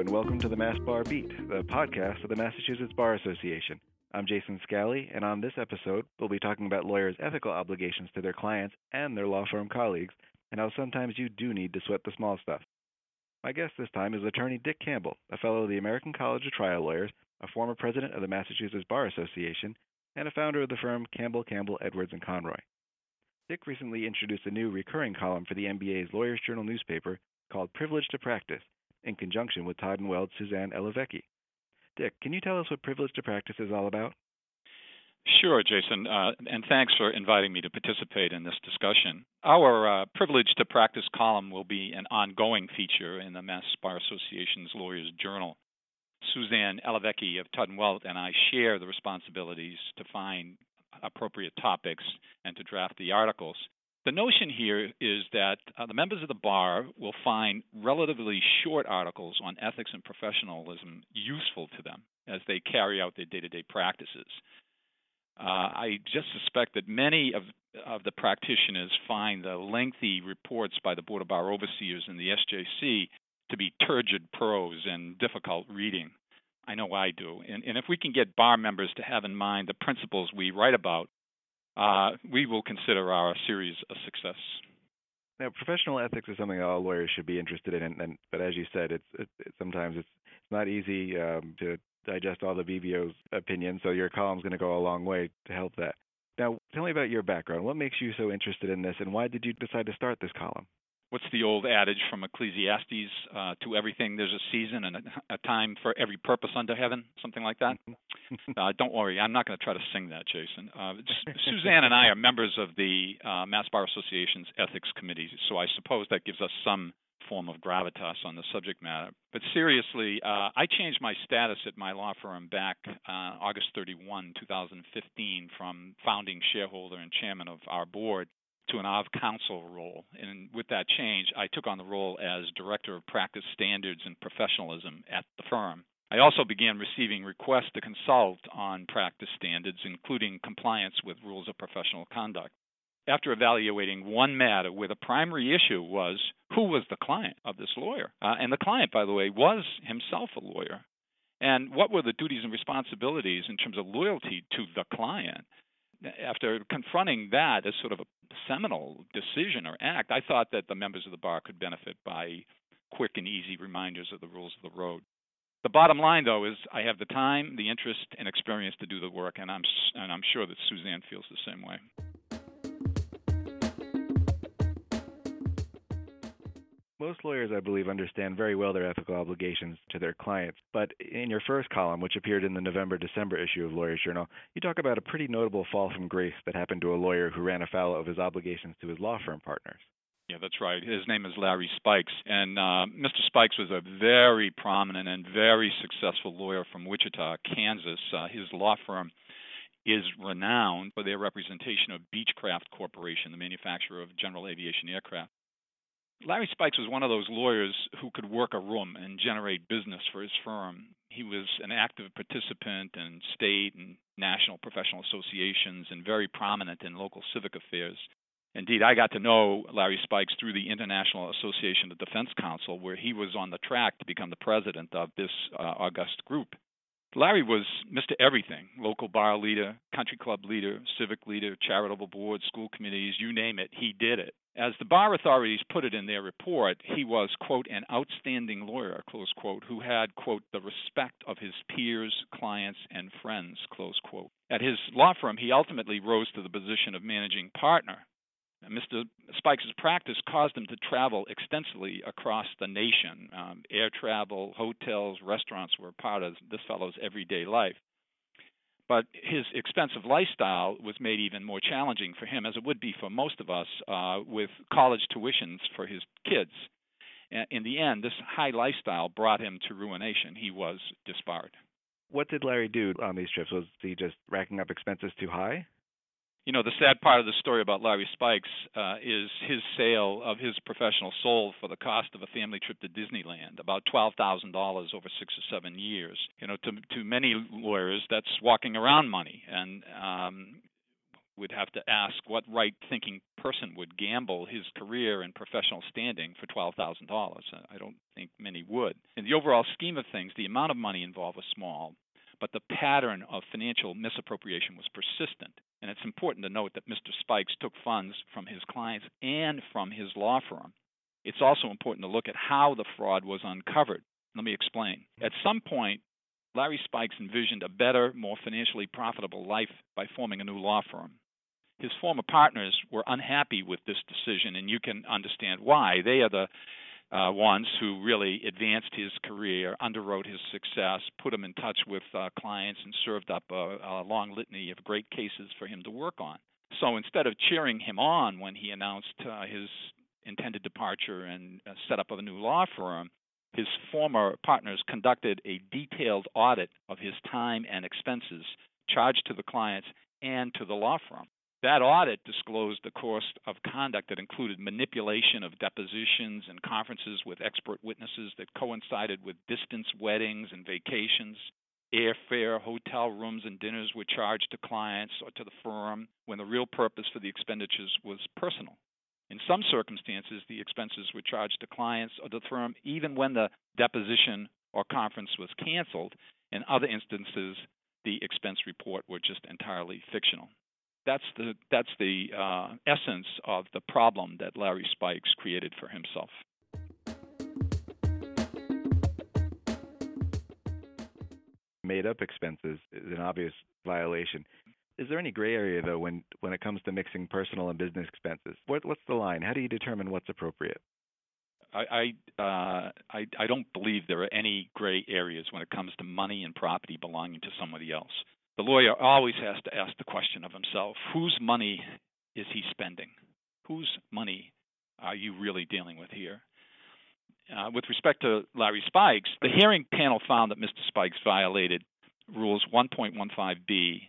and welcome to the Mass Bar Beat, the podcast of the Massachusetts Bar Association. I'm Jason Scally, and on this episode, we'll be talking about lawyers' ethical obligations to their clients and their law firm colleagues, and how sometimes you do need to sweat the small stuff. My guest this time is attorney Dick Campbell, a fellow of the American College of Trial Lawyers, a former president of the Massachusetts Bar Association, and a founder of the firm Campbell, Campbell, Edwards, and Conroy. Dick recently introduced a new recurring column for the MBA's Lawyers Journal newspaper called Privilege to Practice, in conjunction with Todd and Weld's Suzanne Elovecky. Dick, can you tell us what Privilege to Practice is all about? Sure, Jason, uh, and thanks for inviting me to participate in this discussion. Our uh, Privilege to Practice column will be an ongoing feature in the Mass Bar Association's Lawyers Journal. Suzanne Elovecky of Todd and Weld and I share the responsibilities to find appropriate topics and to draft the articles. The notion here is that uh, the members of the bar will find relatively short articles on ethics and professionalism useful to them as they carry out their day to day practices. Uh, I just suspect that many of, of the practitioners find the lengthy reports by the Board of Bar Overseers and the SJC to be turgid prose and difficult reading. I know I do. And, and if we can get bar members to have in mind the principles we write about, uh, we will consider our series a success. Now, professional ethics is something all lawyers should be interested in, and, and but as you said, it's it, it, sometimes it's it's not easy um, to digest all the BBO's opinions. So your column's going to go a long way to help that. Now, tell me about your background. What makes you so interested in this, and why did you decide to start this column? What's the old adage from Ecclesiastes? Uh, to everything there's a season and a, a, time for every purpose under heaven, something like that. uh, don't worry, I'm not going to try to sing that, Jason. Uh, Suzanne and I are members of the uh, Mass Bar Association's ethics committee, so I suppose that gives us some form of gravitas on the subject matter. But seriously, uh, I changed my status at my law firm back uh, August 31, 2015, from founding shareholder and chairman of our board to an of counsel role. And with that change, I took on the role as Director of Practice Standards and Professionalism at the firm. I also began receiving requests to consult on practice standards, including compliance with rules of professional conduct. After evaluating one matter where the primary issue was who was the client of this lawyer, uh, and the client, by the way, was himself a lawyer, and what were the duties and responsibilities in terms of loyalty to the client, after confronting that as sort of a seminal decision or act, I thought that the members of the bar could benefit by quick and easy reminders of the rules of the road. The bottom line, though, is I have the time, the interest, and experience to do the work, and I'm and I'm sure that Suzanne feels the same way. Most lawyers, I believe, understand very well their ethical obligations to their clients. But in your first column, which appeared in the November December issue of Lawyers Journal, you talk about a pretty notable fall from grace that happened to a lawyer who ran afoul of his obligations to his law firm partners. Yeah, that's right. His name is Larry Spikes. And uh, Mr. Spikes was a very prominent and very successful lawyer from Wichita, Kansas. Uh, his law firm is renowned for their representation of Beechcraft Corporation, the manufacturer of general aviation aircraft. Larry Spikes was one of those lawyers who could work a room and generate business for his firm. He was an active participant in state and national professional associations and very prominent in local civic affairs. Indeed, I got to know Larry Spikes through the International Association of Defense Counsel, where he was on the track to become the president of this uh, august group. Larry was Mr. Everything local bar leader, country club leader, civic leader, charitable board, school committees, you name it, he did it. As the bar authorities put it in their report, he was, quote, an outstanding lawyer, close quote, who had, quote, the respect of his peers, clients, and friends, close quote. At his law firm, he ultimately rose to the position of managing partner. Mr. Spikes' practice caused him to travel extensively across the nation. Um, air travel, hotels, restaurants were part of this fellow's everyday life. But his expensive lifestyle was made even more challenging for him, as it would be for most of us, uh, with college tuitions for his kids. In the end, this high lifestyle brought him to ruination. He was disbarred. What did Larry do on these trips? Was he just racking up expenses too high? You know, the sad part of the story about Larry Spikes uh, is his sale of his professional soul for the cost of a family trip to Disneyland, about twelve thousand dollars over six or seven years. You know, to to many lawyers, that's walking around money, and um, would have to ask what right thinking person would gamble his career and professional standing for $12,000. I don't think many would. In the overall scheme of things, the amount of money involved was small, but the pattern of financial misappropriation was persistent. And it's important to note that Mr. Spikes took funds from his clients and from his law firm. It's also important to look at how the fraud was uncovered. Let me explain. At some point, Larry Spikes envisioned a better, more financially profitable life by forming a new law firm. His former partners were unhappy with this decision, and you can understand why. They are the uh, ones who really advanced his career, underwrote his success, put him in touch with uh, clients, and served up a, a long litany of great cases for him to work on. So instead of cheering him on when he announced uh, his intended departure and uh, set up of a new law firm, his former partners conducted a detailed audit of his time and expenses charged to the clients and to the law firm. That audit disclosed a course of conduct that included manipulation of depositions and conferences with expert witnesses that coincided with distance weddings and vacations. Airfare, hotel rooms, and dinners were charged to clients or to the firm when the real purpose for the expenditures was personal. In some circumstances, the expenses were charged to clients or the firm even when the deposition or conference was canceled. In other instances, the expense report were just entirely fictional. That's the that's the uh, essence of the problem that Larry Spikes created for himself. Made up expenses is an obvious violation. Is there any gray area though when when it comes to mixing personal and business expenses? What what's the line? How do you determine what's appropriate? I I, uh, I I don't believe there are any gray areas when it comes to money and property belonging to somebody else. The lawyer always has to ask the question of himself: Whose money is he spending? Whose money are you really dealing with here? Uh, with respect to Larry Spikes, the hearing panel found that Mr. Spikes violated rules 1.15b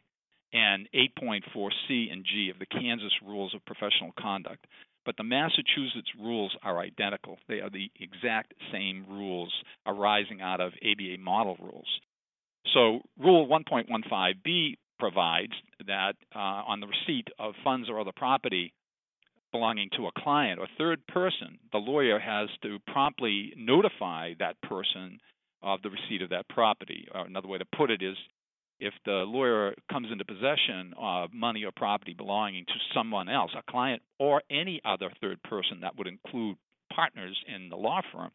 and 8.4c and g of the Kansas Rules of Professional Conduct. But the Massachusetts rules are identical. They are the exact same rules arising out of ABA model rules. So, Rule 1.15b provides that uh, on the receipt of funds or other property belonging to a client or third person, the lawyer has to promptly notify that person of the receipt of that property. Or another way to put it is if the lawyer comes into possession of money or property belonging to someone else, a client or any other third person that would include partners in the law firm,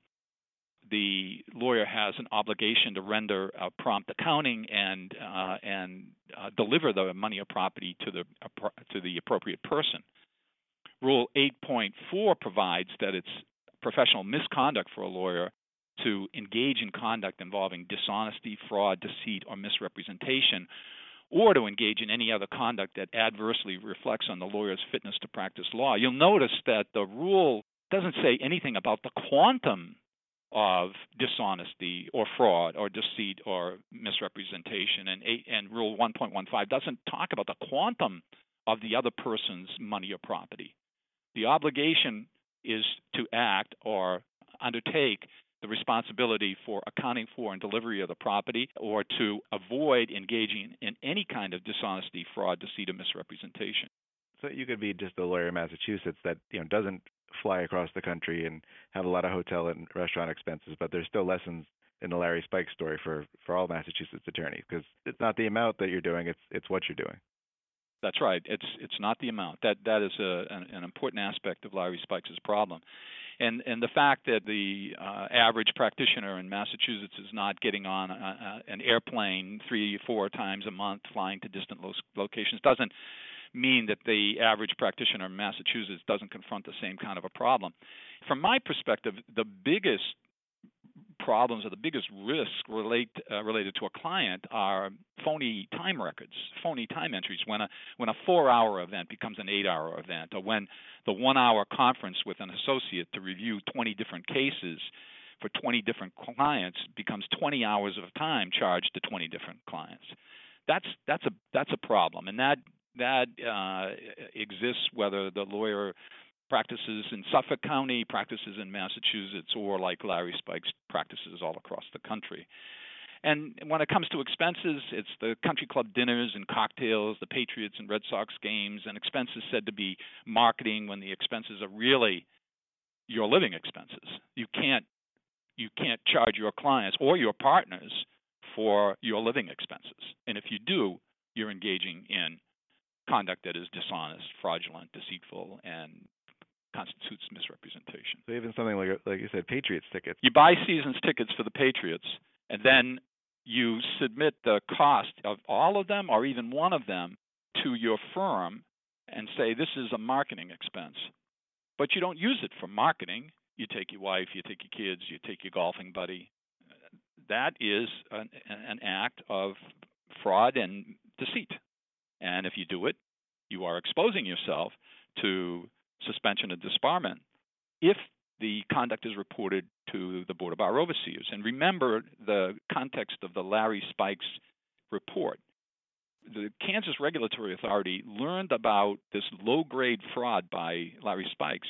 the lawyer has an obligation to render a prompt accounting and uh, and uh, deliver the money or property to the to the appropriate person. Rule 8.4 provides that it's professional misconduct for a lawyer to engage in conduct involving dishonesty, fraud, deceit, or misrepresentation, or to engage in any other conduct that adversely reflects on the lawyer's fitness to practice law. You'll notice that the rule doesn't say anything about the quantum of dishonesty or fraud or deceit or misrepresentation and and rule 1.15 doesn't talk about the quantum of the other person's money or property the obligation is to act or undertake the responsibility for accounting for and delivery of the property or to avoid engaging in any kind of dishonesty, fraud, deceit, or misrepresentation. So you could be just a lawyer in Massachusetts that you know doesn't fly across the country and have a lot of hotel and restaurant expenses, but there's still lessons in the Larry Spike story for for all Massachusetts attorneys because it's not the amount that you're doing, it's it's what you're doing. That's right. It's it's not the amount. That that is a, an, an important aspect of Larry Spikes' problem and and the fact that the uh, average practitioner in Massachusetts is not getting on a, a, an airplane three four times a month flying to distant lo- locations doesn't mean that the average practitioner in Massachusetts doesn't confront the same kind of a problem. From my perspective, the biggest problems or the biggest risks relate uh, related to a client are phony time records, phony time entries. When a when a four-hour event becomes an eight-hour event, or when the one-hour conference with an associate to review 20 different cases for 20 different clients becomes 20 hours of time charged to 20 different clients. That's that's a that's a problem, and that that uh, exists whether the lawyer practices in Suffolk County, practices in Massachusetts, or like Larry Spikes, practices all across the country. And when it comes to expenses, it's the country club dinners and cocktails, the Patriots and Red Sox games, and expenses said to be marketing when the expenses are really your living expenses. You can't you can't charge your clients or your partners for your living expenses. And if you do, you're engaging in conduct that is dishonest, fraudulent, deceitful, and constitutes misrepresentation. So even something like like you said, Patriots tickets. You buy seasons tickets for the Patriots, and then you submit the cost of all of them or even one of them to your firm and say this is a marketing expense. But you don't use it for marketing. You take your wife, you take your kids, you take your golfing buddy. That is an, an act of fraud and deceit. And if you do it, you are exposing yourself to suspension and disbarment if the conduct is reported to the Board of Bar Overseers. And remember the context of the Larry Spikes report. The Kansas Regulatory Authority learned about this low grade fraud by Larry Spikes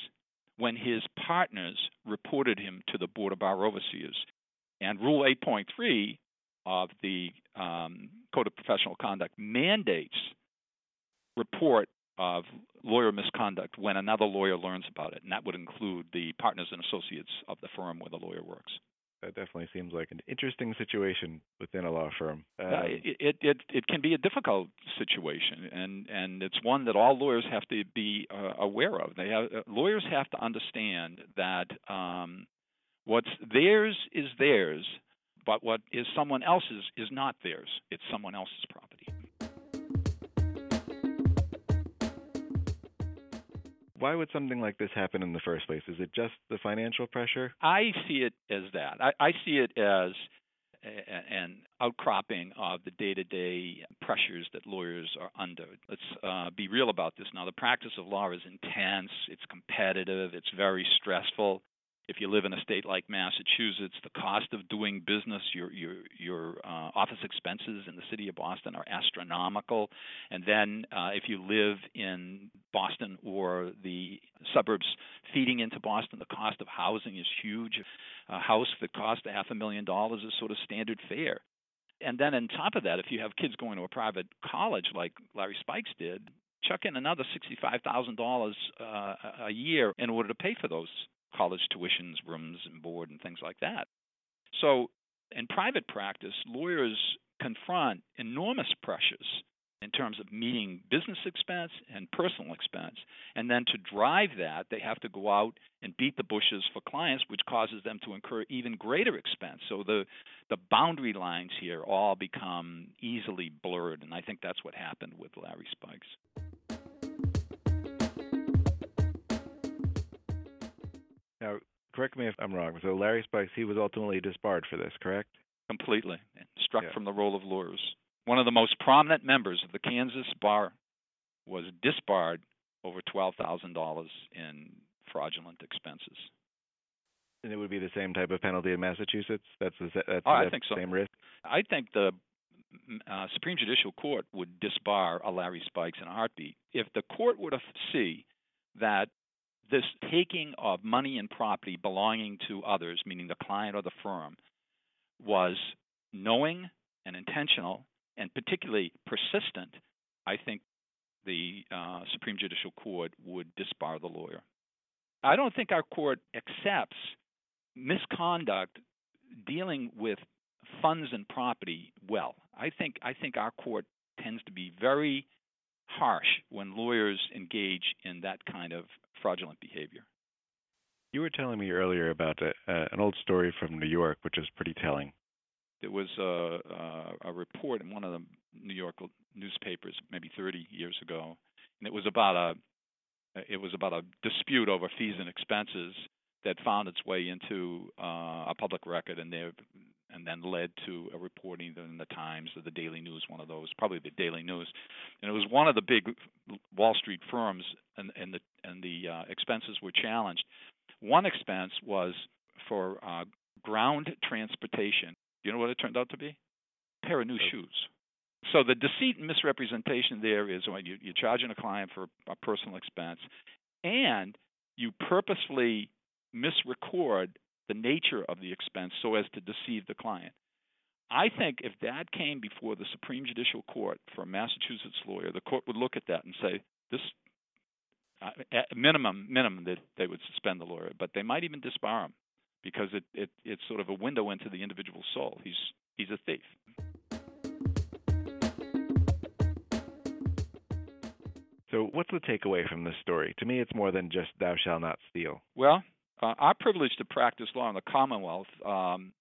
when his partners reported him to the Board of Bar Overseers. And Rule 8.3 of the um, Code of Professional Conduct mandates report of lawyer misconduct when another lawyer learns about it, and that would include the partners and associates of the firm where the lawyer works. That definitely seems like an interesting situation within a law firm. Um, uh, it, it, it it can be a difficult situation, and and it's one that all lawyers have to be uh, aware of. They have uh, lawyers have to understand that um, what's theirs is theirs, but what is someone else's is not theirs. It's someone else's property. why would something like this happen in the first place? Is it just the financial pressure? I see it as that. I, I see it as an outcropping of the day-to-day pressures that lawyers are under. Let's uh, be real about this now. The practice of law is intense. It's competitive. It's very stressful if you live in a state like Massachusetts, the cost of doing business, your your your uh, office expenses in the city of Boston are astronomical. And then uh, if you live in Boston or the suburbs feeding into Boston, the cost of housing is huge. A house that costs a half a million dollars is sort of standard fare. And then on top of that, if you have kids going to a private college like Larry Spikes did, chuck in another sixty-five thousand uh, dollars a year in order to pay for those college tuitions, rooms and board, and things like that. So, in private practice, lawyers confront enormous pressures in terms of meeting business expense and personal expense. And then to drive that, they have to go out and beat the bushes for clients, which causes them to incur even greater expense. So the the boundary lines here all become easily blurred, and I think that's what happened with Larry Spikes. Now, correct me if I'm wrong. So Larry Spikes, he was ultimately disbarred for this, correct? Completely. Struck yeah. from the roll of lawyers. One of the most prominent members of the Kansas bar was disbarred over $12,000 in fraudulent expenses. And it would be the same type of penalty in Massachusetts. That's the that's, oh, I think so. same risk. I think the uh, Supreme Judicial Court would disbar a Larry Spikes in a heartbeat if the court were to see that this taking of money and property belonging to others, meaning the client or the firm, was knowing and intentional and particularly persistent, I think the uh, Supreme Judicial Court would disbar the lawyer. I don't think our court accepts misconduct dealing with funds and property well. I think I think our court tends to be very harsh when lawyers engage in that kind of fraudulent behavior. You were telling me earlier about a, uh, an old story from New York, which is pretty telling. There was a, a, a report in one of the New York newspapers, maybe 30 years ago, and it was about a it was about a dispute over fees and expenses that found its way into uh, a public record, and there and then led to a reporting in the Times or the Daily News, one of those, probably the Daily News, and it was one of the big Wall Street firms, and, and the and the uh, expenses were challenged. One expense was for uh, ground transportation. Do you know what it turned out to be? A pair of new shoes. So the deceit and misrepresentation there is when you, you're charging a client for a personal expense, and you purposefully misrecord the nature of the expense so as to deceive the client. I think if that came before the Supreme Judicial Court for a Massachusetts lawyer, the court would look at that and say, this, uh, at minimum, minimum, that they would suspend the lawyer, but they might even disbar him because it, it it's sort of a window into the individual soul. He's he's a thief. So, what's the takeaway from this story? To me, it's more than just "thou shalt not steal." Well, uh, our privilege to practice law in the Commonwealth um,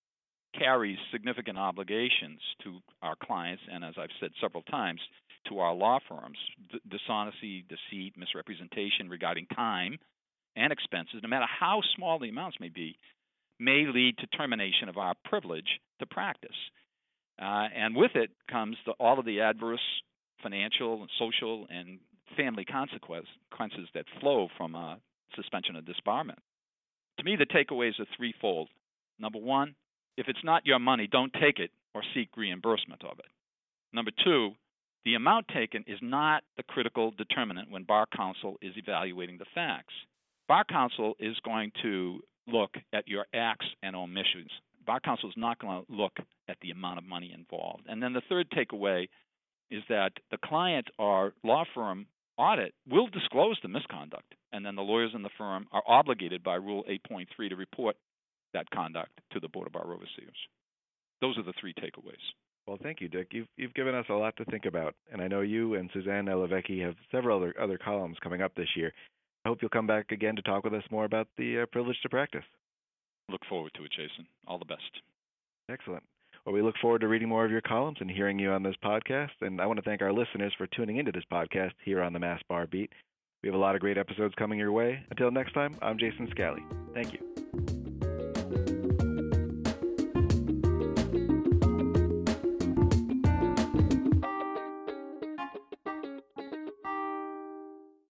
carries significant obligations to our clients, and as I've said several times, to our law firms. D- dishonesty, deceit, misrepresentation regarding time and expenses, no matter how small the amounts may be, may lead to termination of our privilege to practice. Uh, and with it comes the, all of the adverse financial, and social, and family consequences that flow from a suspension or disbarment. To me, the takeaways are threefold. Number one, if it's not your money, don't take it or seek reimbursement of it. Number two, the amount taken is not the critical determinant when Bar Counsel is evaluating the facts. Bar Counsel is going to look at your acts and omissions. Bar Counsel is not going to look at the amount of money involved. And then the third takeaway is that the client or law firm audit will disclose the misconduct, and then the lawyers in the firm are obligated by Rule 8.3 to report that conduct to the Board of Bar Overseers. Those are the three takeaways. Well, thank you, Dick. You've you've given us a lot to think about, and I know you and Suzanne Elovecky have several other other columns coming up this year. I hope you'll come back again to talk with us more about the uh, privilege to practice. Look forward to it, Jason. All the best. Excellent. Well, we look forward to reading more of your columns and hearing you on this podcast. And I want to thank our listeners for tuning into this podcast here on the Mass Bar Beat. We have a lot of great episodes coming your way. Until next time, I'm Jason Scally. Thank you.